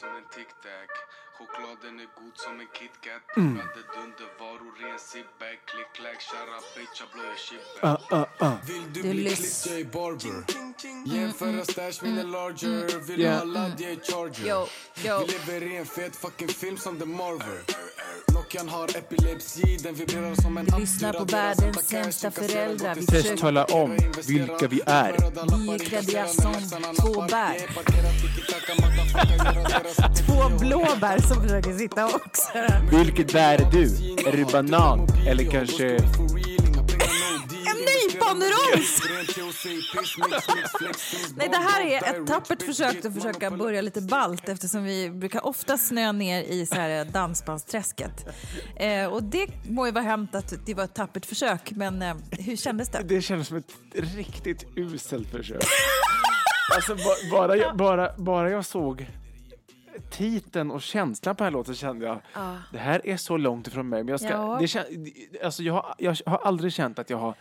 som en tic-tac. Chokladen är god som en KitKat. Mm. Dundervaror, ren sit-back Klick, clack, shara, bitch, jag blöjer shit Uh, uh, uh. Vill du Du bli klippt, jag är barber? Jämföra stash, min är larger. Vill Yeah. ha ladd, jag är charger? Yo, yo. Vi lever i en fet fucking film som The Marvel Nockan har epilepsi, den vibrerar som en app. lyssnar på världens sämsta föräldrar. Vi försöker- tala om vilka vi är. Vi är klädda som två bär. Två blåbär som försöker sitta också. Vilket bär är du? Är du banan? Eller kanske... Nyponros! Nej, det här är ett tappert försök att försöka börja lite balt eftersom vi brukar ofta snöa ner i så här dansbandsträsket. Eh, och det må ju vara hänt att det var ett tappert försök, men eh, hur kändes det? Det känns som ett riktigt uselt försök. Alltså ba- bara, jag, bara, bara jag såg titeln och känslan på den här låten kände jag det här är så långt ifrån mig. Men jag, ska, Ja. det alltså jag, har, jag har aldrig känt att jag har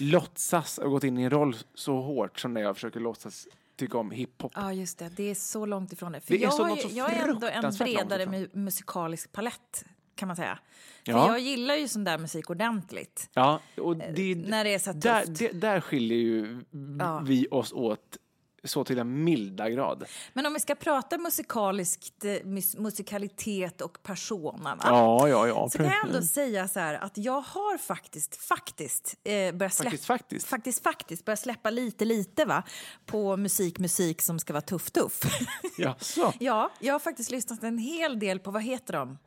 låtsas och gått in i en roll så hårt som när jag försöker låtsas tycka om hiphop. Ja, just det. Det är så långt ifrån det. För Det är jag, något ju, jag är ändå en bredare mu- musikalisk palett, kan man säga. För Ja. jag gillar ju sån där musik ordentligt. Ja, och det, när det är så där, det, där skiljer ju Ja. vi oss åt så till en milda grad. Men om vi ska prata musikaliskt, eh, mus- musikalitet och persona, va? Ja, ja, ja. så kan jag ändå säga så här att jag har faktiskt, faktiskt, eh, börjat släppa, Faktiskt, faktiskt. faktiskt, faktiskt börjat släppa lite, lite va? på musik, musik som ska vara tuff, tuff. Jaså? ja, jag har faktiskt lyssnat en hel del på, vad heter de?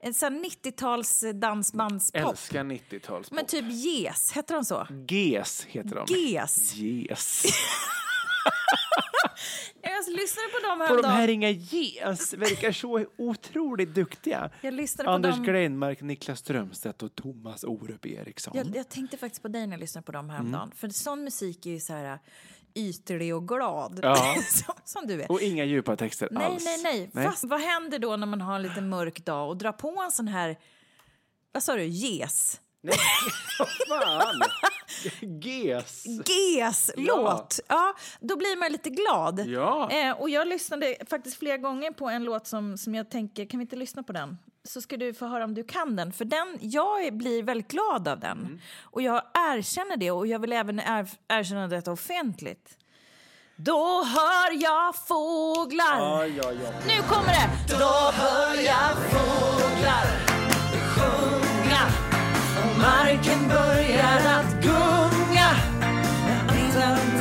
En sån 90-tals dansbandspop. Älskar 90-talspop. Men typ Yes, heter de så? GES heter de. Ges. Yes. Jag lyssnade på dem På de häromdagen. här inga GES verkar så otroligt duktiga. Jag lyssnade på Anders dem. Glenmark, Niklas Strömstedt och Thomas Orup Eriksson. Jag, jag tänkte faktiskt på dig när jag lyssnade på dem häromdagen. Mm. För sån musik är ju så här äh, ytlig och glad. Ja. som, som du är. Och inga djupa texter Nej, alls. nej, nej, Fast vad händer då när man har en lite mörk dag och drar på en sån här, vad sa du, Yes? Fan! GES. GES-låt! Ja. då blir man lite glad. Ja. Eh, och jag lyssnade faktiskt flera gånger på en låt som, som jag tänker, kan vi inte lyssna på den? Så ska du få höra om du kan den. För den, jag blir väldigt glad av den. Mm. Och jag erkänner det och jag vill även er, erkänna detta offentligt. Då hör jag fåglar. Ja, ja, ja. Nu kommer det! Då hör jag fåglar marken börjar att gunga. Det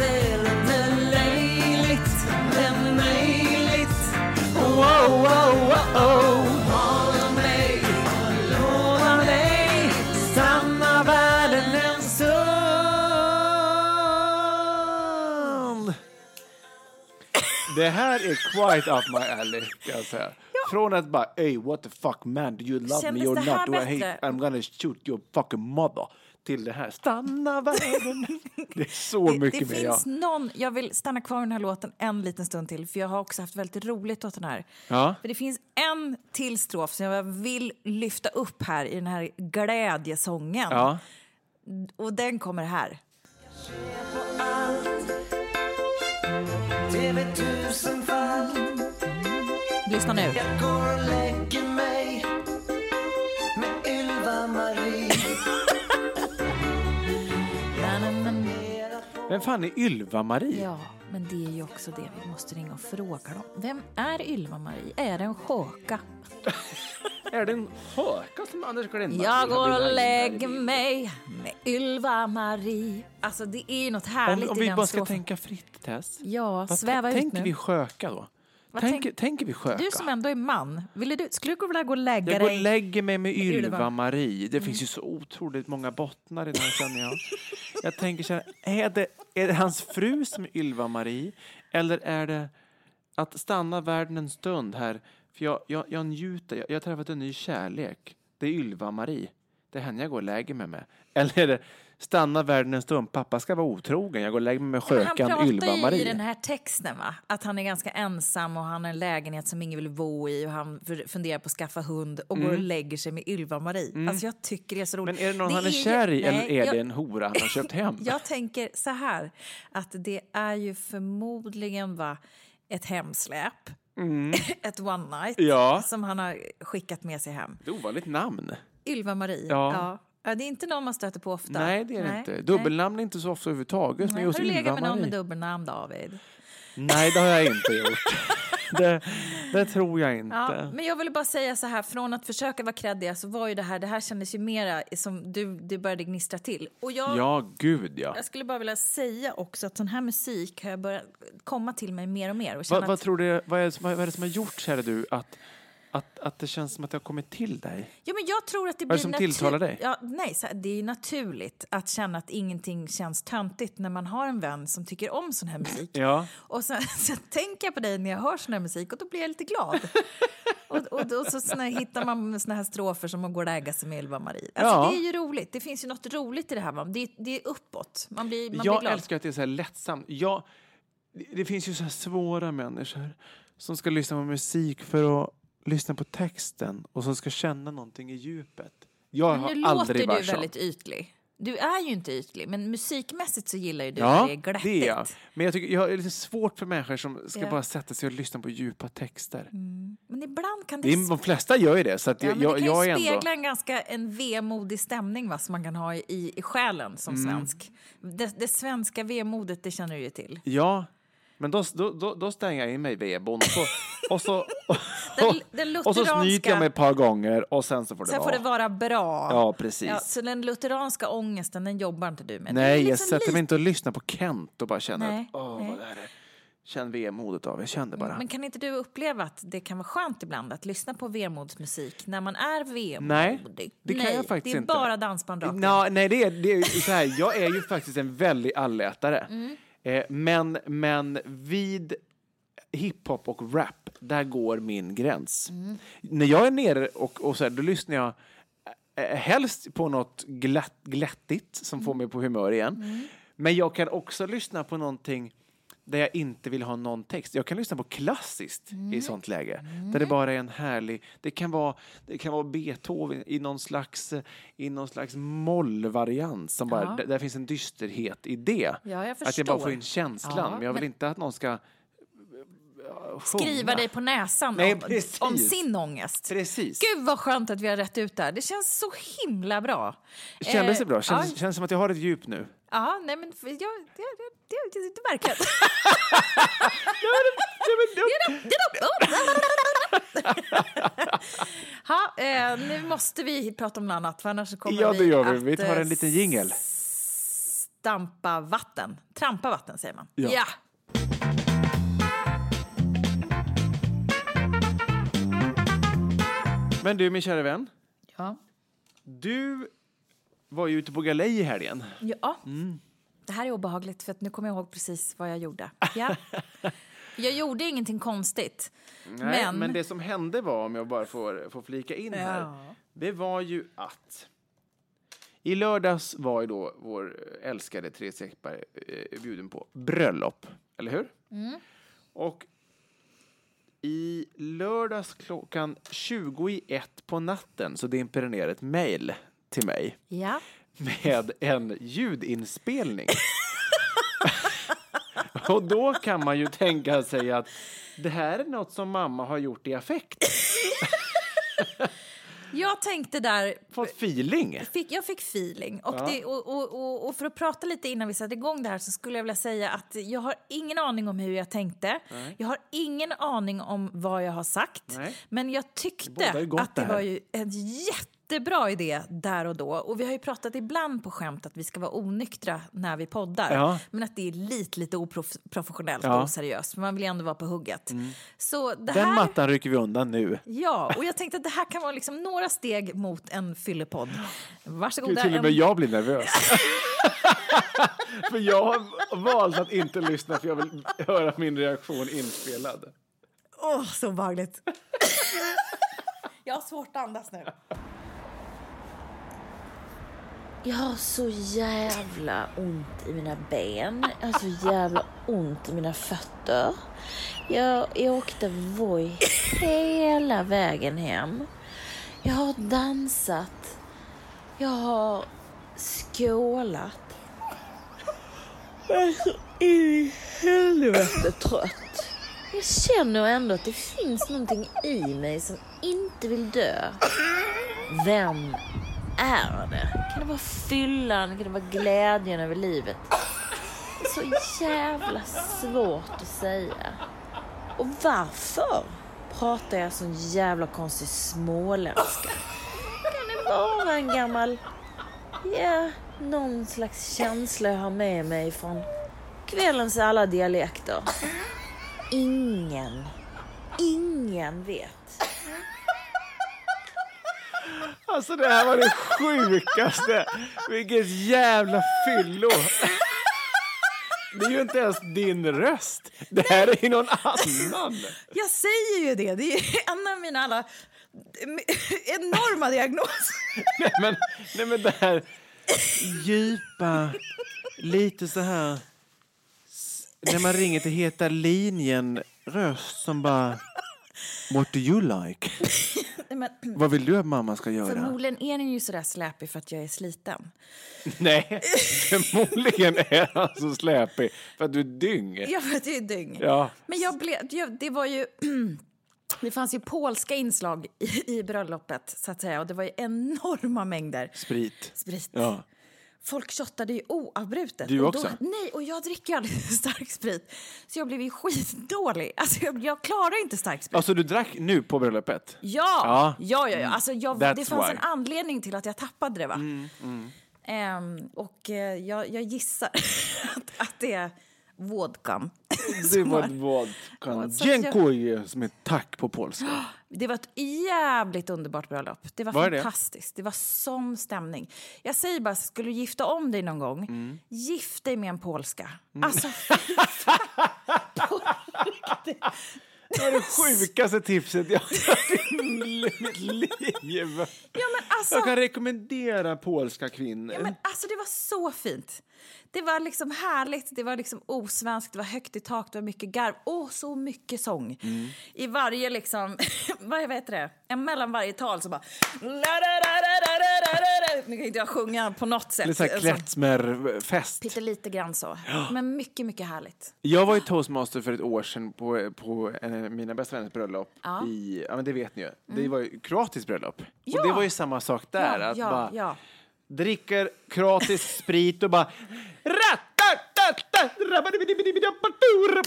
är lite löjligt, men möjligt. oh, oh, oh, oh, Håll mig, lova mig stanna världen en stund. Det här är quite up my alley, kan jag säga. Från att bara, hey what the fuck man, do you love Kändes me or not? Do I hate? I'm gonna shoot your fucking mother. till det här. Stanna världen. Det är så Det, mycket det mer. Ja. finns någon, jag vill stanna kvar i den här låten en liten stund till för jag har också haft väldigt roligt åt den här. Ja. För det finns en till strof som jag vill lyfta upp här i den här glädjesången. Ja. Och den kommer här. Lyssna nu. Na, na, na, na. Vem fan är Ylva-Marie? Ja, men det är ju också det vi måste ringa och fråga dem. Vem är Ylva-Marie? Är det en sköka? Är det en höka som Anders Glenmark Jag går och lägger mig med Ylva-Marie. Alltså det är ju något härligt Om, om i vi den bara ska strofen. tänka fritt, Tess. Ja, Vad sväva ut tänker nu. vi sköka då? Tänker, tänk- tänker vi sköka? Du som ändå är man, ville du, skulle du vilja gå och lägga Jag går och dig? lägger mig med Ylva. Mm. Ylva-Marie. Det finns ju så otroligt många bottnar i den här känner jag. Jag tänker så här, är det, är det hans fru som är Ylva-Marie? Eller är det att stanna världen en stund här? För jag, jag, jag njuter, jag, jag har träffat en ny kärlek. Det är Ylva-Marie. Det är henne jag går och lägger mig med. Eller är det stanna världen en stund, pappa ska vara otrogen, jag går och lägger mig med Men han skökan pratar ju i den här texten va? att han är ganska ensam och han har en lägenhet som ingen vill bo i och han funderar på att skaffa hund och går och lägger sig med Ylva-Marie. Alltså jag tycker det är så roligt. Mm. Men är det någon han är ju- kär i eller är jag- det en hora han har köpt hem? Jag tänker så här, att det är ju förmodligen va, ett hemsläp, ett one night, Mm. Ja. som han har skickat med sig hem. Ett ovanligt namn. Ylva-Marie, Ja. ja. Ja, Det är inte någon man stöter på ofta. Nej, det är det inte. Dubbelnamn är inte så ofta överhuvudtaget. Men Nej. just Har du legat med någon med dubbelnamn, David? Nej, det har jag inte gjort. det, det tror jag inte. Ja, men jag ville bara säga så här, från att försöka vara kreddig så var ju det här, det här kändes ju mera som du, du började gnistra till. Och jag, Ja, gud ja. jag skulle bara vilja säga också att sån här musik har jag börjat komma till mig mer och mer. Och känna Vad, tror du, vad är, vad är det som har gjort, kära du, att, att, att det känns som att det har kommit till dig? ja, men jag tror att det Vad är blir det som tilltalar dig? Ja, nej, det är ju naturligt att känna att ingenting känns töntigt när man har en vän som tycker om sån här musik. Ja. Och sen, sen tänker jag på dig när jag hör sån här musik och då blir jag lite glad. och, och då så såna, hittar man såna här strofer som att gå och lägga sig med Ylva-Marie. Alltså, Ja. Det är ju roligt. Det finns ju något roligt i det här. Va? Det, det är uppåt. Man blir, man blir Jag glad. älskar att det är så här lättsamt. Jag, det, det finns ju så här svåra människor som ska lyssna på musik för att lyssna på texten och som ska känna någonting i djupet. Jag Men nu har låter aldrig du varit sån. väldigt ytlig. Du är ju inte ytlig, men musikmässigt så gillar ju du Ja, när det är glättigt. det är jag. Men jag, tycker, jag har lite svårt för människor som ska Ja. bara sätta sig och lyssna på djupa texter. Men ibland kan det, Det är, de flesta gör ju det. Så att ja, jag, men det jag, kan ju jag är spegla ändå... en ganska en vemodig stämning va, som man kan ha i, i själen som Mm. svensk. Det, det svenska vemodet, det känner du ju till. Ja, men då, då, då, stänger jag in mig i vedboden och så, och, så, Den- den och så snyter jag mig ett par gånger och sen så får det Sen vara. får det vara bra. Ja, precis. Ja, så den lutheranska ångesten, den jobbar inte du med? Nej, jag liksom sätter mig inte och lyssnar på Kent och bara känner Nej, att åh, nej. vad är det? Känn vemodet av, jag kände bara. Men kan inte du uppleva att det kan vara skönt ibland att lyssna på vemodsmusik när man är vemodig? Nej, det kan Nej, jag faktiskt det är inte. bara dansband rakt. Nå, nej, det är, det är så här, jag är ju faktiskt en väldig allätare. Mm. Eh, men, men vid hiphop och rap, där går min gräns. Mm. När jag är nere och, och så här, då lyssnar jag eh, helst på något glatt, glättigt som får mig på humör igen. Mm. Men jag kan också lyssna på någonting där jag inte vill ha någon text. Jag kan lyssna på klassiskt Mm. i sånt läge. Där det bara är en härlig... Det kan vara, det kan vara Beethoven i någon slags, i någon slags mollvariant. Som bara, Ja. där, där finns en dysterhet i det. jag att jag bara får in känslan. Ja, men jag vill men- inte att någon ska sjunga. Skriva dig på näsan Nej, om, om sin ångest. Precis. Gud vad skönt att vi har rätt ut det här. Det känns så himla bra. Kändes det Eh, bra? Känns, Ja, känns som att jag har ett djup nu. Ja nej men för jag, det, det, det, det, det verkar. ha, eh, nu måste vi prata om något annat för annars kommer Ja, det gör vi. att, Vi tar en eh, liten jingel. Stampa vatten. Trampa vatten säger man. Ja. ja. Men du, min kära vän. Ja. Du var ju ute på galej i helgen. Ja. Mm. Det här är obehagligt för att nu kommer jag ihåg precis vad jag gjorde. Ja. Jag gjorde ingenting konstigt. Nej, men... men det som hände var, om jag bara får, får flika in här, Ja. det var ju att I lördags var ju då vår älskade Therese Ekberg eh, bjuden på bröllop, eller hur? Och i lördags klockan 20 i ett på natten så dimper det ner ett mejl till mig Ja. med en ljudinspelning. Och då kan man ju tänka sig att det här är något som mamma har gjort i affekt. Jag tänkte där, Fått feeling. fick, jag fick feeling. Och, det, och, och, och, för att prata lite innan vi sätter igång det här så skulle jag vilja säga att jag har ingen aning om hur jag tänkte. Jag har ingen aning om vad jag har sagt. Nej. Men jag tyckte gott att det det här. var ju en jättebra idé där och då. Och vi har ju pratat ibland på skämt att vi ska vara onyktra när vi poddar. Ja. Men att det är lite, lite oprofessionellt Ja. Mm. och oseriöst. För man vill ju ändå vara på hugget. Så det Den här... mattan rycker vi undan nu. Ja, och jag tänkte att det här kan vara liksom några steg mot en fyllepodd. Varsågoda. Till och med en- jag blir nervös. för jag har valt att inte lyssna för jag vill höra min reaktion inspelad. Åh, så obehagligt. jag har svårt att andas nu. Jag har så jävla ont i mina ben. Jag har så jävla ont i mina fötter. Jag, jag åkte Voi hela vägen hem. Jag har dansat. Jag har skålat. Jag är så in i helvete trött. Jag känner ändå att det finns någonting i mig som inte vill dö. Vem är det? Kan det vara fyllan? Kan det vara glädjen över livet? Det är så jävla svårt att säga. Och varför pratar jag sån jävla konstig småländska? Kan det vara en gammal, ja, någon slags känsla jag har med mig från kvällens alla dialekter? Ingen, ingen vet. Alltså det här var det sjukaste. Vilket jävla fyllo. Det är ju inte ens din röst. Det här är ju någon annan. Jag säger ju det. Det är en av mina alla enorma diagnoser. Nej men, nej men det här djupa, lite så här... När man ringer till Heta linjen röst som bara... What do you like? Men, Vad vill du att mamma ska göra? förmodligen är den ju sådär släpig för att jag är sliten. Nej, förmodligen är han så släpig för att du är dyng. Ja, för att jag är dyng. Ja. Men jag blev, jag, det var ju... Det fanns ju polska inslag i, i bröllopet, så att säga. Och det var ju enorma mängder Sprit. sprit. Ja. Folk shottade ju oavbrutet. Du och också? nej, och jag dricker ju aldrig stark sprit. Så jag blev ju skitdålig. Alltså, jag, jag klarar inte stark sprit. Alltså du drack nu på bröllopet? Ja, Ja. ja, ja. ja. Alltså, jag, det fanns why. Mm, en anledning till att jag tappade det. Va? Ehm, och eh, jag, jag gissar att, att det är vodkan. Det som var har- vodkan. Dziękuję som är tack på polska. Det var ett jävligt underbart bröllop. Det var, Var det det? fantastiskt. Det var sån stämning. Jag säger bara, skulle du gifta om dig någon gång, Mm. gift dig med en polska. Mm. Alltså, Det var det sjukaste tipset jag har hört i mitt liv. ja, men alltså, Jag kan rekommendera polska kvinnor. ja, men alltså, det var så fint. Det var liksom härligt, det var liksom osvenskt, det var högt i tak, det var mycket garv. Åh, så mycket sång. Mm. I varje liksom, vad heter det? Ja, mellan varje tal så bara... Nu kan inte jag sjunga på något sätt. Lite så här Alltså, klättsmärfest. Pyttelite grann så. Men mycket, mycket härligt. Jag var ju toastmaster för ett år sedan på, på en av mina bästa vänners bröllop. I, ja, men det vet ni ju. Det var ju kroatiskt bröllop. Ja. Och det var ju samma sak där. Ja, att ja, bara ja dricker kroatisk sprit och bara... RÄTT!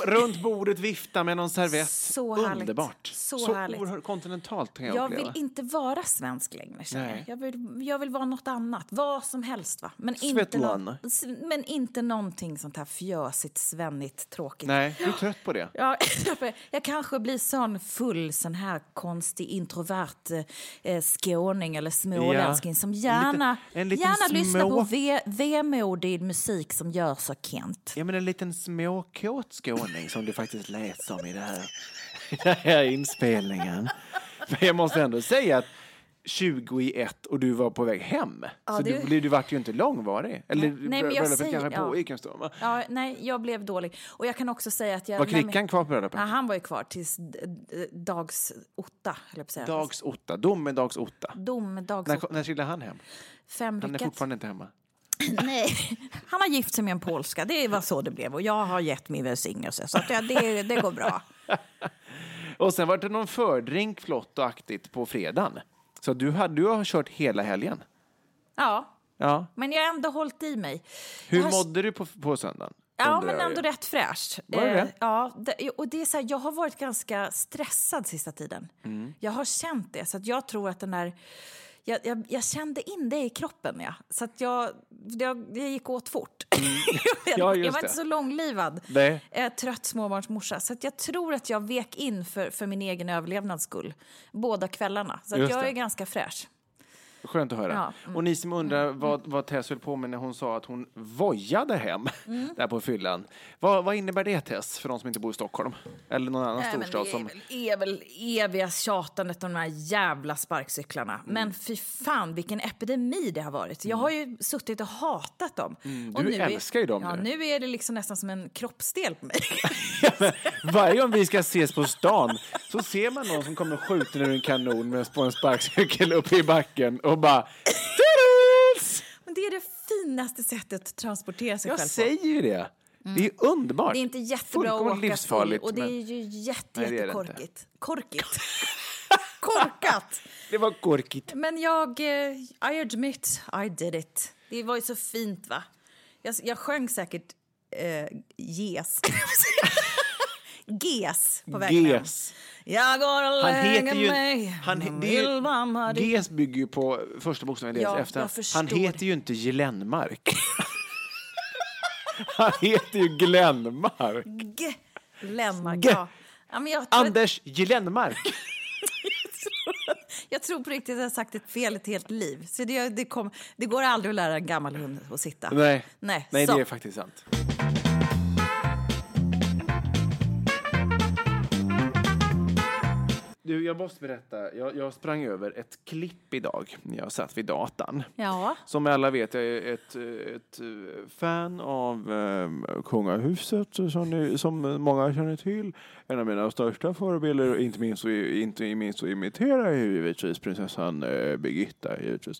Runt bordet vifta med någon servett. Så härligt. Underbart. Så härligt. oerhört kontinentalt kan jag, Jag uppleva. vill inte vara svensk längre. Nej. Jag. Vill, jag vill vara något annat. Vad som helst. Va? Men, inte någon, men inte någonting sånt här fjösigt, svennigt, tråkigt. Nej, du är trött på det. Ja, jag kanske blir sån full, sån här konstig introvert eh, skåning eller småländsking Ja. som gärna, en liten, En liten gärna små- lyssnar på ve, vemodig musik som görs av Kent. Ja, men en liten småkåt skåning som du faktiskt lät som i det här, i den här inspelningen. Men jag måste ändå säga att 20 i ett och du var på väg hem. Ja, så det- du, du vart ju inte långvarig. Eller Nej, men jag säger- kanske ja. pågick en stund va? Ja, nej, jag blev dålig. Och jag kan också säga att jag... Var Krickan kvar på bröllopet? Ja, han var ju kvar tills dags säga. Dags Otta, domedags Otta. Domedags När, när trillade han hem? Fem Han är fortfarande inte hemma. Nej, han har gift sig med en polska. Det var så det blev. Och jag har gett min välsignelse. Så att ja, det, det går bra. Och sen var det någon fördrink flott och aktigt på fredagen. Så du, har- du har kört hela helgen. Ja, Ja. men jag har ändå hållit i mig. Hur har- mådde du på, på söndagen? Ja, men ändå rätt fräscht. Var det Eh? Ja, det, och det är så här, jag har varit ganska stressad sista tiden. Mm. Jag har känt det, så jag tror att den där... Jag, jag, jag kände in det i kroppen, ja. Så att jag, det, det gick åt fort. jag, Mm. Ja, just jag var det. inte så långlivad. Nej. Eh, trött småbarnsmorsa. Så att jag tror att jag vek in för, för min egen överlevnads skull. Båda kvällarna. Så jag det. är ganska fräsch. Skönt att höra. Ja, mm. Och ni som undrar vad, vad Tess höll på med när hon sa att hon vojade hem Mm. där på fyllan. Vad, vad innebär det Tess för de som inte bor i Stockholm? Eller någon annan Nej, storstad det som... är väl, är väl eviga tjatandet om de här jävla sparkcyklarna. Mm. Men fy fan vilken epidemi det har varit. Jag har ju suttit och hatat dem. och du nu är- älskar ju dem Ja, nu. nu är det liksom nästan som en kroppsdel på mig. Varje gång vi ska ses på stan så ser man någon som kommer skjuten ur en kanon med på en sparkcykel uppe i backen och bara... Men det är det finaste sättet att transportera sig Jag själv säger ju det. Det är underbart. på. Det är inte jättebra att åka livsfarligt. och det är ju jätte, jättekorkigt. Korkigt. Korkat! det var korkigt. Men jag, eh, I admit, I did it. Det var ju så fint va? Jag, jag sjöng säkert eh, ges. Ges på vägen hem. Ges. Jag går och Han lägger ju... mig Han, det är Ges bygger ju på första bokstaven Ja, förstår. Han heter ju inte Glenmark. Han heter ju Glenmark. G. Lennmark. G. Ja. Ja, men jag, tror, Anders Glenmark. jag tror på riktigt att jag har sagt ett fel ett helt liv. Så det, det, kom, det går aldrig att lära en gammal hund att sitta. Nej, Nej, Nej så. det är faktiskt sant. Du, jag måste berätta. Jag, jag sprang över ett klipp idag när jag satt vid datan. Ja. Som alla vet, jag är ett, ett eh, fan av eh, kungahuset som, ni, som många känner till. En av mina största förebilder, inte minst, inte minst att imitera, är givetvis prinsessan eh, Birgitta. Givetvis.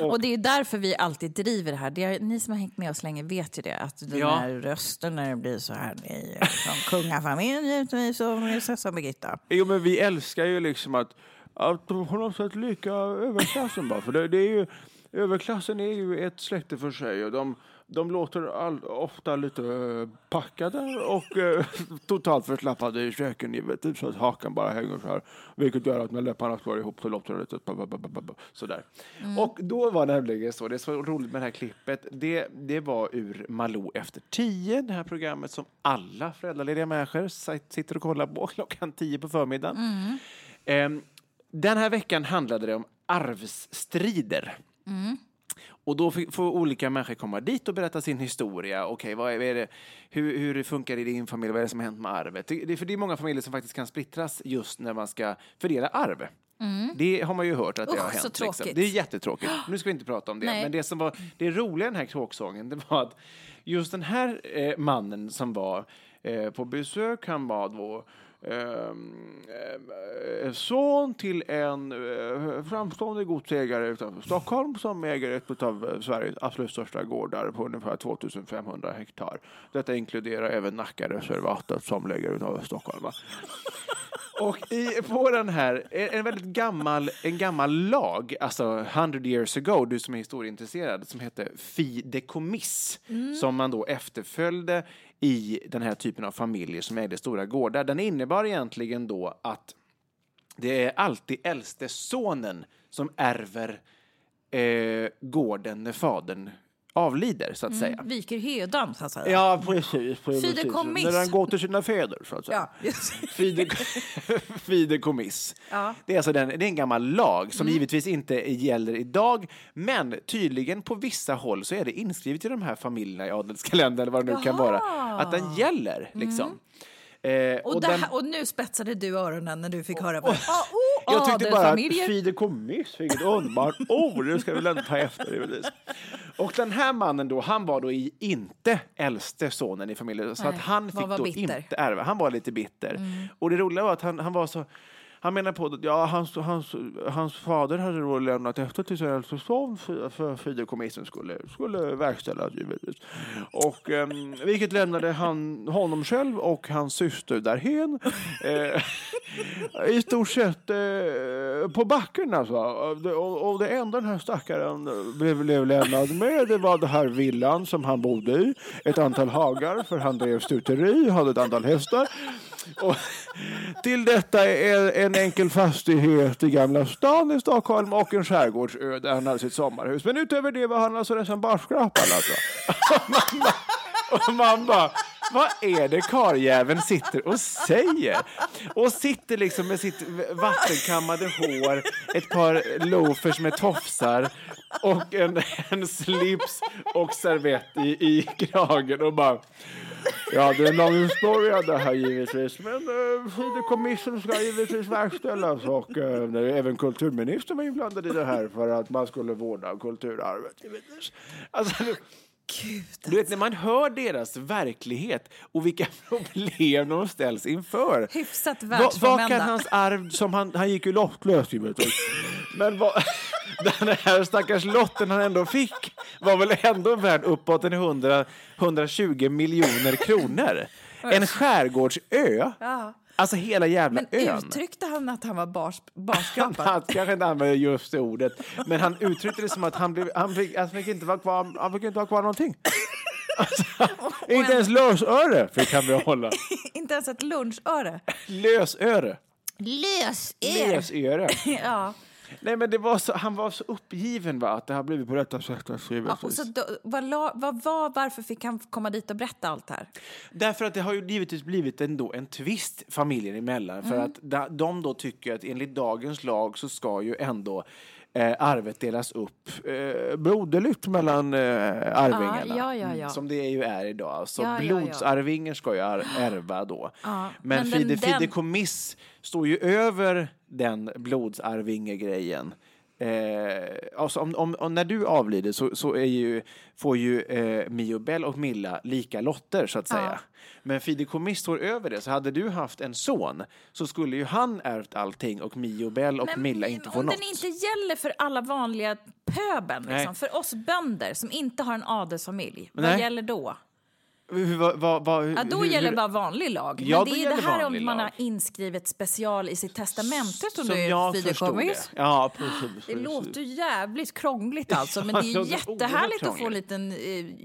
Och det är därför vi alltid driver det här. Det är, ni som har hängt med oss länge vet ju det. Att den Ja. här rösten när det blir så här i, som kungafamiljen givetvis och prinsessan Birgitta. Jo, men vi älskar ju liksom att, att på något sätt lika överklassen bara. För det, det är ju, överklassen är ju ett släkte för sig och de, de låter all, ofta lite eh, packade och eh, totalt förslappade i käken givetvis så att hakan bara hänger så här. Vilket gör att när läpparna slår ihop så låter det lite sådär. Och då var det nämligen så, det är så roligt med det här klippet, det, det var ur Malou efter tio, det här programmet som alla föräldralediga människor sitter och kollar på klockan tio på förmiddagen. Ehm, den här veckan handlade det om arvsstrider. Och då får olika människor komma dit och berätta sin historia. Okej, vad är, det, hur, hur det funkar i din familj? Vad är det som har hänt med arvet? Det, det, för det är många familjer som faktiskt kan splittras just när man ska fördela arv. Det har man ju hört att det Usch, har så hänt. tråkigt. Det är jättetråkigt. Nu ska vi inte prata om det. Nej. Men det som var det roliga i den här kråksången, det var att just den här eh, mannen som var eh, på besök, han var då son till en eh, framstående godsägare utanför Stockholm som äger ett av Sveriges absolut största gårdar på ungefär 2500 hektar. Detta inkluderar även Nackareservatet som ligger utanför Stockholm. Och i, på den här, en en väldigt gammal, en gammal lag, alltså 100 years ago, du som är historieintresserad, som hette fideikommiss, som man då efterföljde i den här typen av familjer som ägde stora gårdar. Den innebar egentligen då att det är alltid äldste sonen som ärver eh, gården när fadern avlider, så att säga. Viker hedan, så att säga. Ja, precis. precis. Fideikommiss. När han går till sina fäder, så att säga. Ja, just. Fide- Fideikommiss. Ja. Mm. Det, är alltså den, det är en gammal lag som givetvis inte gäller idag, men tydligen på vissa håll så är det inskrivet i de här familjerna i adelskalendern eller vad det nu kan vara, att den gäller. Liksom. Eh, Och, den- där, och nu spetsade du öronen när du fick höra vad oh, jag tyckte bara att fideikommiss, vilket underbart ord, det ska vi väl ändå ta efter. Och den här mannen då, han var då i, inte äldste sonen i familjen, så Nej, att han fick då bitter. inte ärva. Han var lite bitter. Mm. Och det roliga var att han, han var så han menar på att ja, hans, hans, hans fader hade då lämnat efter till sin äldste son för, för fideikommissen skulle, skulle verkställas givetvis. Och, eh, vilket lämnade han, honom själv och hans syster därhen. Eh, I stort sett eh, på backen alltså. Och, och det enda den här stackaren blev, blev lämnad med det var den här villan som han bodde i. Ett antal hagar för han drev stuteri, hade ett antal hästar. Och till detta är en enkel fastighet i Gamla stan i Stockholm och en skärgårdsö där han hade sitt sommarhus. Men utöver det var han alltså nästan barskrapad alltså. Och man bara- vad är det karljäveln sitter och säger? Och sitter liksom med sitt vattenkammade hår, ett par loafers med tofsar och en, en slips och servett i, i kragen och bara Ja, det är en lång historia det här givetvis. Men eh, uh, fideikommissen ska givetvis verkställas och uh, även kulturministern var inblandad i det här för att man skulle vårda kulturarvet givetvis. Alltså, du vet när man hör deras verklighet och vilka problem de ställs inför. Hyfsat Vad, vad kan världsfrånvända. hans arv, som han, han gick ju lottlös. Men vad, den här stackars lotten han ändå fick var väl ändå värd uppåt en 100, 120 miljoner kronor. En skärgårdsö. Ja. Alltså hela jävla Men ön. uttryckte han att han var bars, barskrapad? han kanske inte använde just det ordet, men han uttryckte det som att han, blev, han, fick, han, fick inte vara kvar, han fick inte ha kvar någonting. Alltså, inte ens lösöre fick han behålla. Inte ens ett lunchöre. Lösöre. Lös-er! Lösöre. Ja. Nej, men det var så, han var så uppgiven va, att det har blivit på detta sätt. Alltså, Ja, och så då, vad, vad var, varför fick han komma dit och berätta allt det här? Därför att det har ju givetvis blivit ändå en tvist familjen emellan. För Mm. att da- de då tycker att enligt dagens lag så ska ju ändå eh, arvet delas upp eh, broderligt mellan eh, arvingarna. Ja, ja, ja, ja. Mm, som det ju är idag. Ja. blodsarvingar ska ju ar- ärva då. Ja, Men, men den- fide, den- fideikommiss står ju över den blodsarvinge-grejen. Eh, alltså om, om, om när du avlider så, så ju, får ju eh, Mio Bell och Milla lika lotter så att säga. Men fideikommiss står över det. Så hade du haft en son så skulle ju han ärvt allting och Mio Bell och Men Milla inte få om något. den inte gäller för alla vanliga pöben, liksom, för oss bönder som inte har en adelsfamilj, vad Nej. gäller då? Hur, vad, vad, vad, Ja, då hur- gäller hur- bara vanlig lag. Ja, Men det är det här om man lag. har inskrivet special i sitt testamente som, Som du jag förstod det. Ja, precis. Det precis. låter jävligt krångligt alltså, men det är jättehärligt att få en liten eh,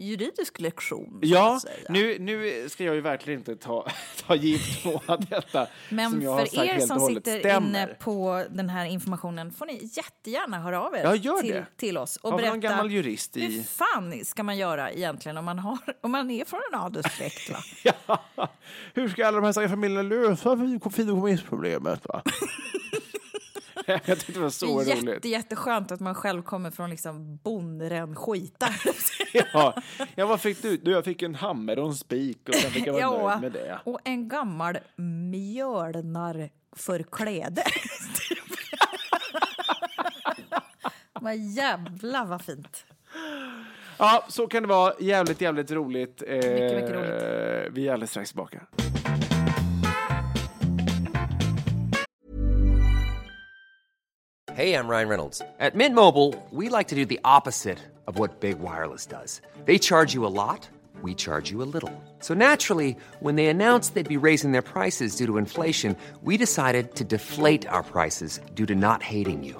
juridisk lektion. Ja, nu, nu ska jag ju verkligen inte ta, ta gift på att detta Men som jag har för sagt er som sitter stämmer. inne på den här informationen får ni jättegärna höra av er Ja, gör till, det. till oss och Har berätta gammal jurist i- hur fan ska man göra egentligen om man, har, om man är från en adelssläkt? va? Ja. Hur ska alla de här stackars familjerna lösa fideikommissproblemet? va? jag tyckte det var Det så är roligt. jätte, jätteskönt att man själv kommer från liksom bondren skitar. Ja. ja, vad fick du? du? Jag fick en hammer och en spik och sen fick jag vara nöjd med det. och en gammal mjölnar för kläde. Vad jävla vad fint. Ja, så kan det vara. Jävligt, jävligt roligt. Eh, Mycket, mycket roligt. Vi är alldeles strax tillbaka. Hey, I'm Ryan Reynolds. At Mint Mobile, we like to do the opposite of what Big Wireless does. They charge you a lot, we charge you a little. So naturally, when they announced they'd be raising their prices due to inflation, we decided to deflate our prices due to not hating you.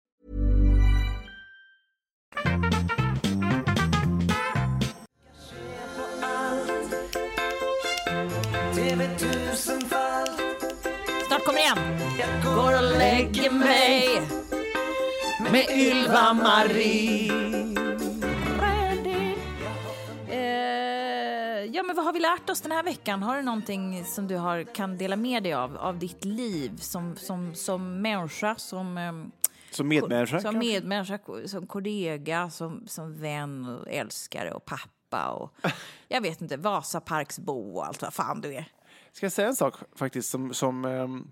Går och lägger mig med Ylva-Marie. Eh, ja, men vad har vi lärt oss den här veckan? Har du någonting som du har, kan dela med dig av, av ditt liv som, som, som människa, som, ehm, Som medmänniska som, kanske? medmänniska, som kollega, som, som vän och älskare och pappa och jag vet inte, Vasaparksbo och allt vad fan du är. Ska jag säga en sak faktiskt som, som trill,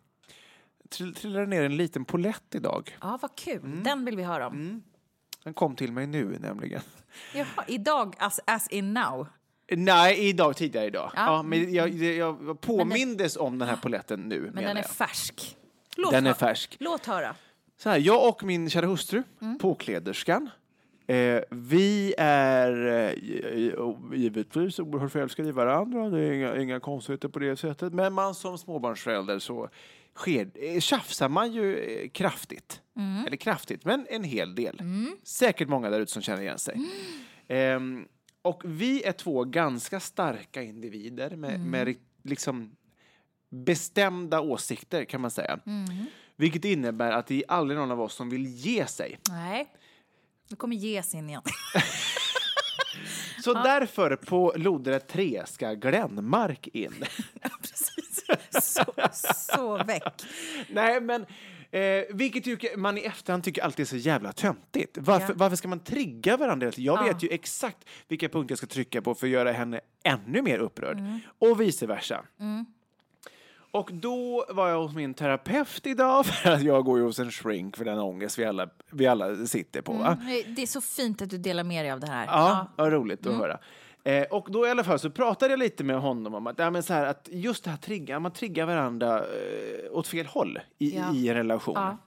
trillade ner en liten polett idag. Ja, vad kul. Mm. Den vill vi höra om. Den kom till mig nu nämligen. Jaha, idag, as, as in now. Nej, idag, tidigare idag. Ja. Ja. men jag, jag, påmindes om den här poletten nu. Men den är jag. färsk. Låt Den är färsk. Låt höra. Så här, jag och min kära hustru, Mm. påkläderskan, eh, vi är eh, gi- givetvis oerhört förälskade i varandra. Det är inga, inga konstigheter på det sättet. Men man som småbarnsförälder så sker, eh, tjafsar man ju eh, kraftigt. Mm. Eller kraftigt, men en hel del. Säkert många där ute som känner igen sig. Mm. Ehm, och vi är två ganska starka individer med, Mm. med liksom bestämda åsikter kan man säga. Mm. Vilket innebär att det är aldrig någon av oss som vill ge sig. Nej. Nu kommer ges in igen. Så därför på lodrätt 3 ska Glenmark in. Precis. Så, så väck. Nej, men eh, vilket tycker man i efterhand tycker alltid är så jävla töntigt. Varför, Ja. varför ska man trigga varandra? Jag Ja. vet ju exakt vilka punkter jag ska trycka på för att göra henne ännu mer upprörd. Mm. Och vice versa. Och då var jag hos min terapeut idag, för att jag går ju hos en shrink för den ångest vi alla, vi alla sitter på. Mm, Det är så fint att du delar med dig av det här. Ja, vad roligt att höra. Eh, och då i alla fall så pratade jag lite med honom om att, ja, men så här, att just det här trigga, man triggar varandra eh, åt fel håll i, Ja. i en relation. Ja.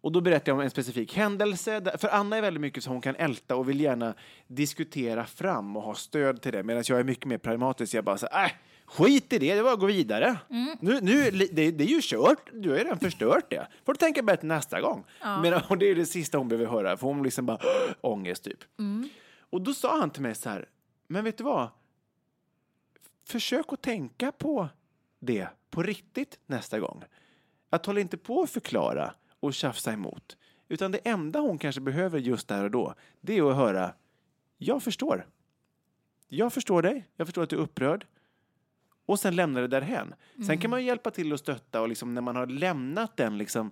Och då berättade jag om en specifik händelse. där- För Anna är väldigt mycket så hon kan älta och vill gärna diskutera fram och ha stöd till det. Medan jag är mycket mer pragmatisk. Jag bara så här, äh, skit i det, det bara att gå vidare. Mm. Nu, nu, det, det är ju kört, du har ju redan förstört det. Får du tänka bättre nästa gång. Men, och det är det sista hon behöver höra, för hon liksom bara ångest typ. Mm. Och då sa han till mig så här, men vet du vad? Försök att tänka på det på riktigt nästa gång. Att hålla inte på att förklara och tjafsa emot. Utan det enda hon kanske behöver just där och då, det är att höra, jag förstår. Jag förstår dig, jag förstår att du är upprörd. Och sen lämna det därhen. Sen kan man ju hjälpa till att stötta och liksom när man har lämnat den liksom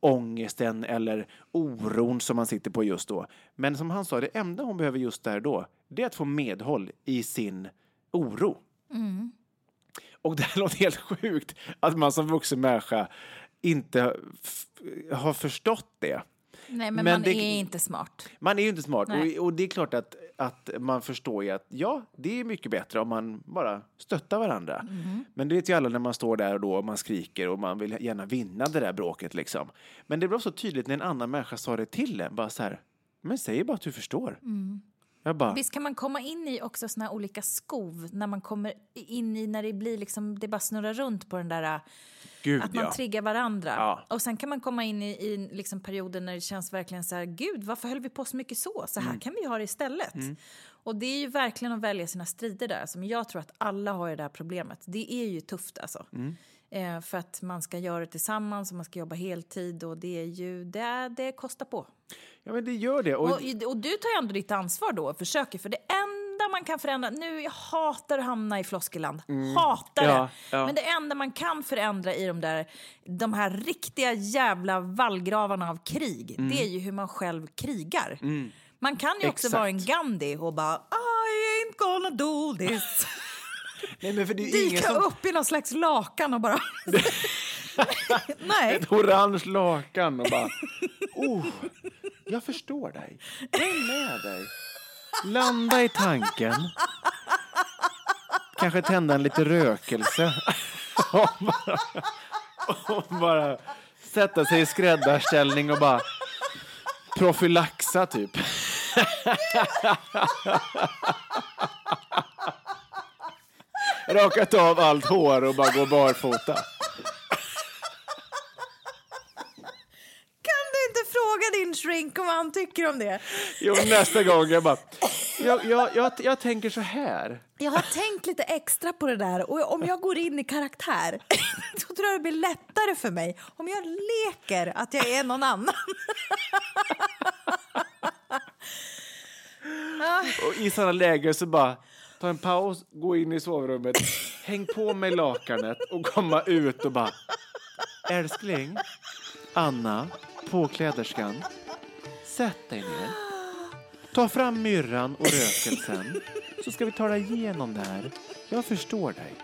ångesten eller oron som man sitter på just då. Men som han sa, det enda hon behöver just där då, det är att få medhåll i sin oro. Och det här låter helt sjukt att man som vuxen människa inte har förstått det. Nej, men, Men man det- är inte smart. Man är ju inte smart och, och det är klart att, att man förstår ju att ja, det är mycket bättre om man bara stöttar varandra. Mhm. Men det vet ju alla när man står där och då och man skriker och man vill gärna vinna det där bråket liksom. Men det blev så tydligt när en annan människa sa det till en, bara så här, men säg bara att du förstår. Jag bara, Visst kan man komma in i också såna olika skov när man kommer in i när det blir liksom, det bara snurrar runt på den där gud att man ja. triggar varandra. Ja. Och sen kan man komma in i, i liksom perioder när det känns verkligen så här, gud varför höll vi på så mycket så? Så här Mm. kan vi ha det istället. Och det är ju verkligen att välja sina strider där. Alltså, men jag tror att alla har det här problemet. Det är ju tufft alltså. Mm. Eh, för att man ska göra det tillsammans och man ska jobba heltid och det är ju, det, det kostar på. Ja men det gör det. Och, Och, och du tar ju ändå ditt ansvar då och försöker, för det enda man kan förändra, nu jag hatar att hamna i floskeland, hatar Ja, det. ja. Men det enda man kan förändra i de där, de här riktiga jävla vallgravarna av krig, Mm. det är ju hur man själv krigar. Man kan ju också Exakt. vara en Gandhi och bara I ain't gonna do this. Nej, men för det är Dyka som... upp i någon slags lakan och bara... Nej. Ett orange lakan och bara... Oh, jag förstår dig. Jag är med dig. Landa i tanken. Kanske tända en lite rökelse. Och bara, och bara sätta sig i skräddarställning och bara profylaxa typ. Rakat av allt hår och bara gå barfota. Kan du inte fråga din shrink om han tycker om det? Jo, nästa gång jag bara... Jag, jag, jag, jag tänker så här. Jag har tänkt lite extra på det där och om jag går in i karaktär så tror jag det blir lättare för mig om jag leker att jag är någon annan. Och i sådana lägen så bara ta en paus, gå in i sovrummet, häng på mig lakanet och komma ut och bara Älskling, Anna, påkläderskan, sätt dig ner. Ta fram myrran och rökelsen så ska vi tala igenom det här. Jag förstår dig.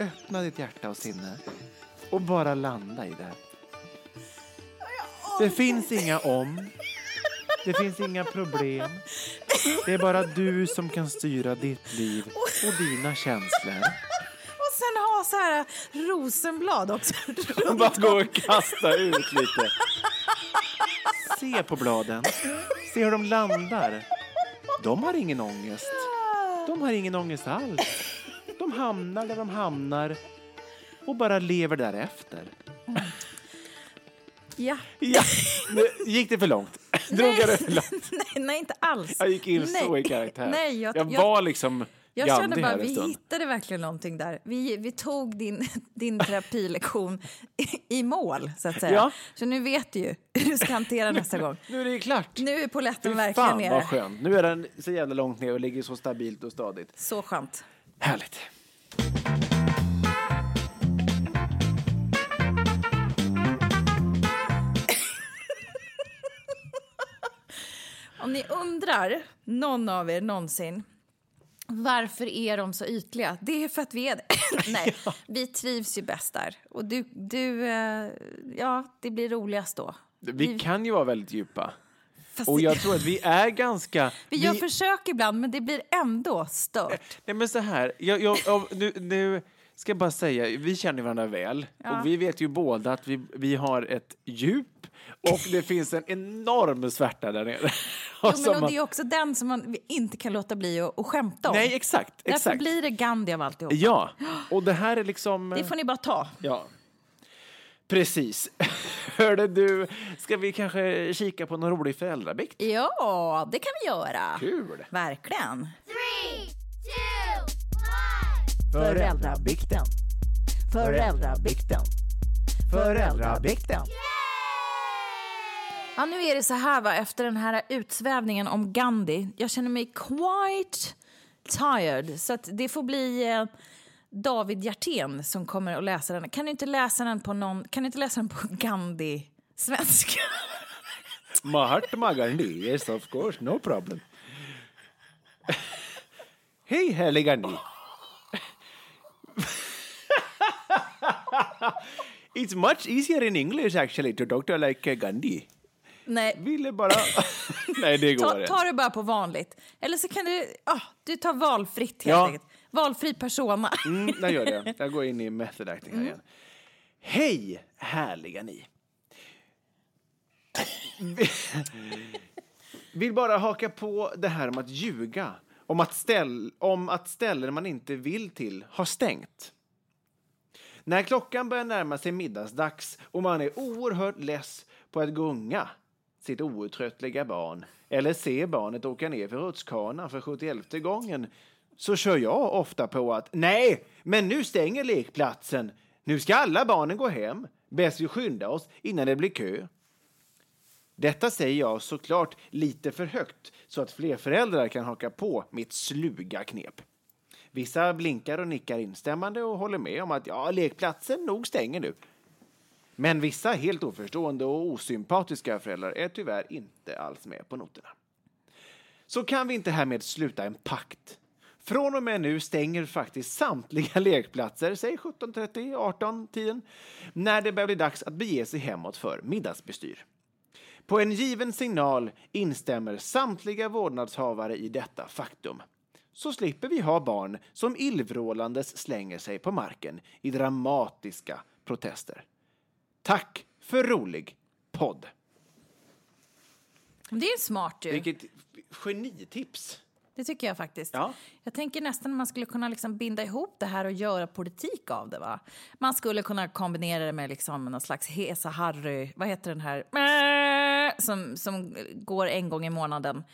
Öppna ditt hjärta och sinne och bara landa i det. Det finns inga om. Det finns inga problem. Det är bara du som kan styra ditt liv och dina känslor. Och sen ha så här rosenblad också. Bara gå och kasta ut lite. Se på bladen. Se hur de landar. De har ingen ångest. De har ingen ångest alls. De hamnar där de hamnar och bara lever därefter. Ja. Ja, gick det för långt? Drog jag det för långt? Nej, nej, inte alls. Jag gick in så Nej. i karaktär. Nej, jag, jag jag, var liksom jag Gandhi kände bara, vi stund. hittade verkligen någonting där. Vi, vi tog din, din terapilektion i, i mål, så att säga. Ja. Så nu vet du ju hur du ska hantera nästa gång. Nu är det klart. Nu är polletten Fy verkligen fan nere. vad skönt. Nu är den så jävla långt ner och ligger så stabilt och stadigt. Så skönt. Härligt. Om ni undrar, någon av er någonsin, varför är de så ytliga? Det är för att vi är det. Nej, vi trivs ju bäst där. Och du, du eh, ja, det blir roligast då. Vi kan ju vara väldigt djupa. Fast Och jag tror att vi är ganska... vi gör försök ibland, men det blir ändå stört. Nej men så här, jag, jag, nu, nu ska jag bara säga, vi känner varandra väl Ja. och vi vet ju båda att vi, vi har ett djup och det finns en enorm svärta där nere. Jo, men man- det är också den som man inte kan låta bli att, att skämta om. Nej, exakt. Därför exakt. blir det Gandhi av alltihop. Ja, och det här är liksom... Det får ni bara ta. Ja. Precis. Hörde du, ska vi kanske kika på någon rolig föräldrabikt? Ja, det kan vi göra. Kul! Verkligen. Föräldrabikten. Föräldrabikten. Föräldrabikten. Ja, nu är det så här va, efter den här utsvävningen om Gandhi. Jag känner mig quite tired. Så att det får bli eh, David Hjertén som kommer att läsa den. Kan du inte läsa den på någon, kan du inte läsa den på Gandhi-svenska? Mahatma Gandhi, yes of course, no problem. Hej härlig ni. It's much easier in English actually to talk to like Gandhi. Nej, Ville bara... Nej, det går ta, inte. ta det bara på vanligt. Eller så kan du, ah, du tar valfritt helt Ja. enkelt. Valfri persona. Mm, jag gör det. Jag går in i method acting här igen. Hej härliga ni. Vill bara haka på det här om att ljuga. Om att, ställ, om att ställen man inte vill till har stängt. När klockan börjar närma sig middagsdags och man är oerhört less på att gunga sitt outtröttliga barn eller se barnet åka ner för rutschkanan för 71 gången så kör jag ofta på att nej, men nu stänger lekplatsen. Nu ska alla barnen gå hem. Bäst vi skyndar oss innan det blir kö. Detta säger jag såklart lite för högt så att fler föräldrar kan haka på mitt sluga knep. Vissa blinkar och nickar instämmande och håller med om att ja, lekplatsen nog stänger nu. Men vissa helt oförstående och osympatiska föräldrar är tyvärr inte alls med på noterna. Så kan vi inte härmed sluta en pakt. Från och med nu stänger faktiskt samtliga lekplatser, säg 17.30, 18 tiden, när det börjar bli dags att bege sig hemåt för middagsbestyr. På en given signal instämmer samtliga vårdnadshavare i detta faktum. Så slipper vi ha barn som illvrålandes slänger sig på marken i dramatiska protester. Tack för rolig podd! Det är smart ju. Vilket genitips! Det tycker jag faktiskt. Ja. Jag tänker nästan att man skulle kunna liksom binda ihop det här och göra politik av det. Va? Man skulle kunna kombinera det med liksom någon slags Hesa Harry, vad heter den här, som, som går en gång i månaden,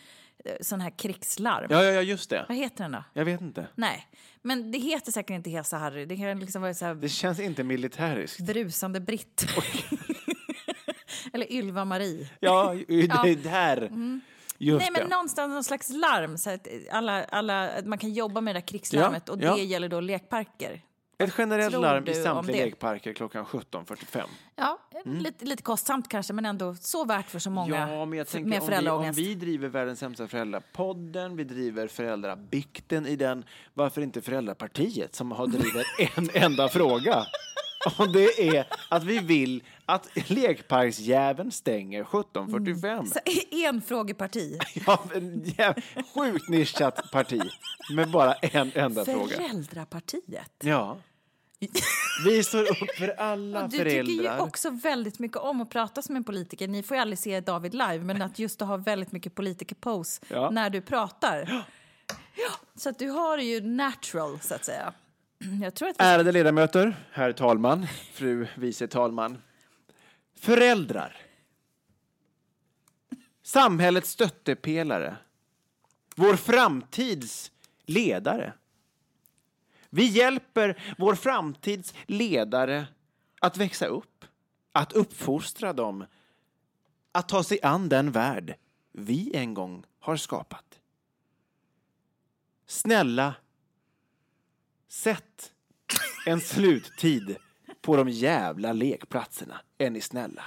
sån här krigslarm. Ja, ja, ja, just det. Vad heter den då? Jag vet inte. Nej, men det heter säkert inte Hesa Harry. Det kan liksom vara så här Det känns inte militäriskt. brusande Britt. Eller Ylva-Marie. Ja, det där. Just Nej, men det. någonstans någon slags larm så att alla, alla, man kan jobba med det där krigslarmet Ja, och ja. det gäller då lekparker. Ett generellt tror larm i samtliga lekparker klockan 17.45. Ja, Mm. lite, lite kostsamt kanske, men ändå så värt för så många Ja, men jag tänker med om vi, om föräldraångest. vi driver världens sämsta föräldrapodden, vi driver föräldrabikten i den, varför inte föräldrapartiet som har drivit en enda fråga? Och det är att vi vill att lekparksjäveln stänger 17.45. Så, enfrågeparti. Ja, en jäv- sjukt nischat parti med bara en enda fråga. Föräldrapartiet. Ja. Vi står upp för alla Du tycker ju föräldrar. också väldigt mycket om att prata som en politiker. Ni får ju aldrig se David live, men att just att ha väldigt mycket politiker-pose Ja. när du pratar. Ja. Så att du har ju natural, så att säga. Jag tror att vi... Ärade ledamöter, herr talman, fru vice talman. Föräldrar. Samhällets stöttepelare. Vår framtids ledare. Vi hjälper vår framtids ledare att växa upp, att uppfostra dem, att ta sig an den värld vi en gång har skapat. Snälla Sätt en sluttid på de jävla lekplatserna. Är ni snälla?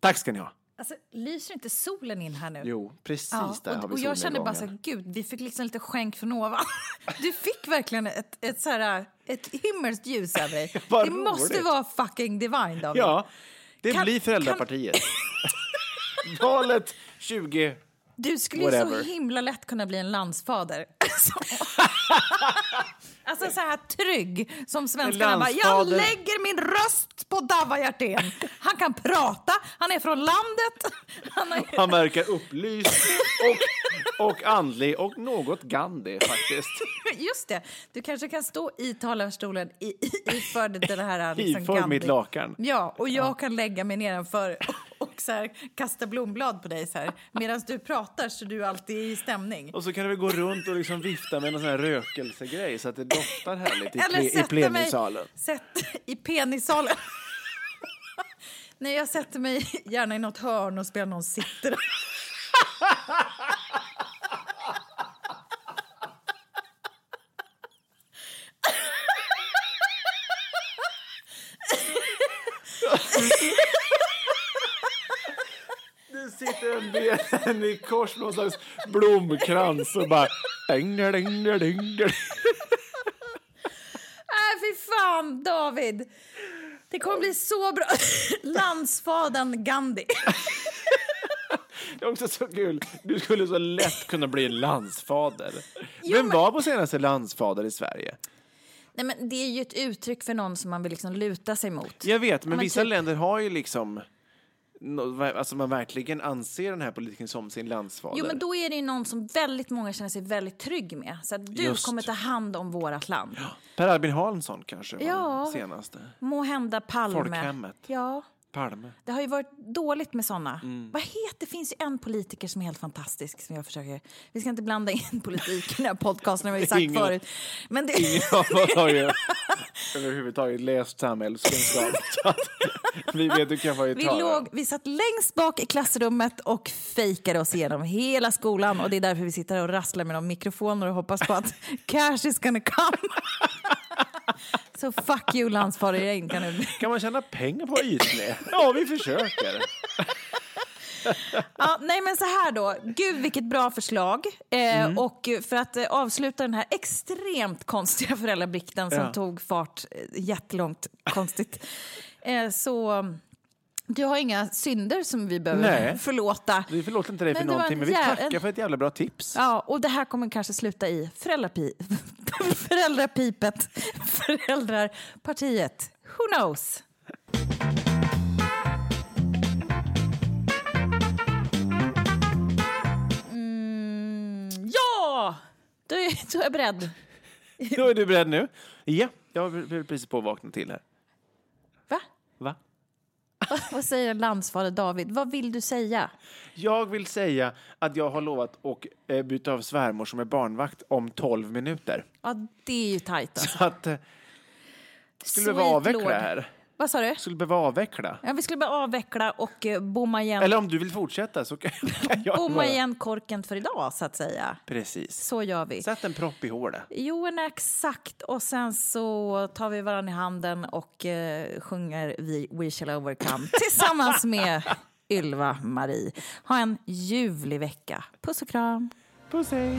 Tack ska ni ha. Alltså, lyser inte solen in här nu? Jo, precis Ja, där och, har vi och jag kände bara så här, gud, vi fick liksom lite skänk från ovan. Du fick verkligen ett, ett, så här, ett himmelskt ljus över dig. Det måste roligt. vara fucking divine, David. Ja, det Kan- blir Föräldrapartiet. Valet 20... Du skulle ju så himla lätt kunna bli en landsfader. Alltså så här trygg som svenskarna bara, jag lägger min röst på Davva Hjertén. Han kan prata, han är från landet. Han har... Han verkar upplyst och, och andlig och något Gandhi faktiskt. Just det, du kanske kan stå i talarstolen i, i, iför det här liksom Iför Gandhi. mitt lakan. Ja, och jag kan lägga mig nedanför och, så här, kasta blomblad på dig så här. Medan du pratar så du alltid är i stämning. Och så kan vi gå runt och liksom vifta med någon sån här rökelsegrej så att det doftar härligt i, ple, i plenisalen. sätt, i penissalen. Nej, jag sätter mig gärna i något hörn och spelar någon sitter. Det sitter en ben i kors med någon slags blomkrans och bara... Ding, ding, ding, ding, ding. Nej, fy fan, David. Det kommer bli så bra. Landsfadern Gandhi. Det är också så kul. Du skulle så lätt kunna bli landsfader. Jo, Vem men- var på senaste landsfader i Sverige? Nej, men det är ju ett uttryck för någon som man vill liksom luta sig mot. Jag vet, men, men vissa typ- länder har ju liksom... Alltså man verkligen anser den här politikern som sin landsfader. Jo, men då är det ju någon som väldigt många känner sig väldigt trygg med. Så att du Just. kommer ta hand om vårat land. Per Albin Hansson kanske var Ja. den senaste. Må hända Palme. Folkhemmet. Ja, Palme. det har ju varit dåligt med såna. Mm. Vad heter, det finns ju en politiker som är helt fantastisk som jag försöker... Vi ska inte blanda in politik i den här podcasten, har vi sagt Ingen- förut. Men det, Ingen av oss har ju överhuvudtaget läst samhällskunskap. Vi vet du kan Vi, låg, vi satt längst bak i klassrummet och fejkade oss igenom hela skolan. Och Det är därför vi sitter här och rasslar med de mikrofoner och hoppas på att cash is gonna come. Så fuck you landsfader kan du Kan man tjäna pengar på Itle? Ja, vi försöker. Ja, nej men så här då, gud vilket bra förslag. Eh, Och för att eh, avsluta den här extremt konstiga föräldrabikten som Ja. tog fart eh, jättelångt konstigt. Eh, så du har inga synder som vi behöver Nej. förlåta. Vi förlåter inte dig för någonting, en men vi tackar för ett jävla bra tips. Ja, och det här kommer kanske sluta i föräldrapi föräldrapipet, föräldrarpartiet. Who knows? Mm, ja! Då är, då är jag beredd. Då är du beredd nu? Ja, jag vill precis på att vakna till här. Va? Va? Vad, säger en landsfader David? Vad vill du säga? Jag vill säga att jag har lovat att eh, byta av svärmor som är barnvakt om 12 minuter. Ja, det är ju tajt alltså. Så att... Eh, skulle behöva avveckla det här. Vad sa du? Skulle behöva avveckla. Ja, vi skulle bara avveckla och eh, bomma igen, Eller om du vill fortsätta så kan jag bomma bara- igen korken för idag, så att säga. Precis. Så gör vi. Sätt en propp i hålet. Jo, men exakt. Och sen så tar vi varandra i handen och eh, sjunger vi We shall overcome tillsammans med Ylva Marie. Ha en ljuvlig vecka. Puss och kram. Puss hej!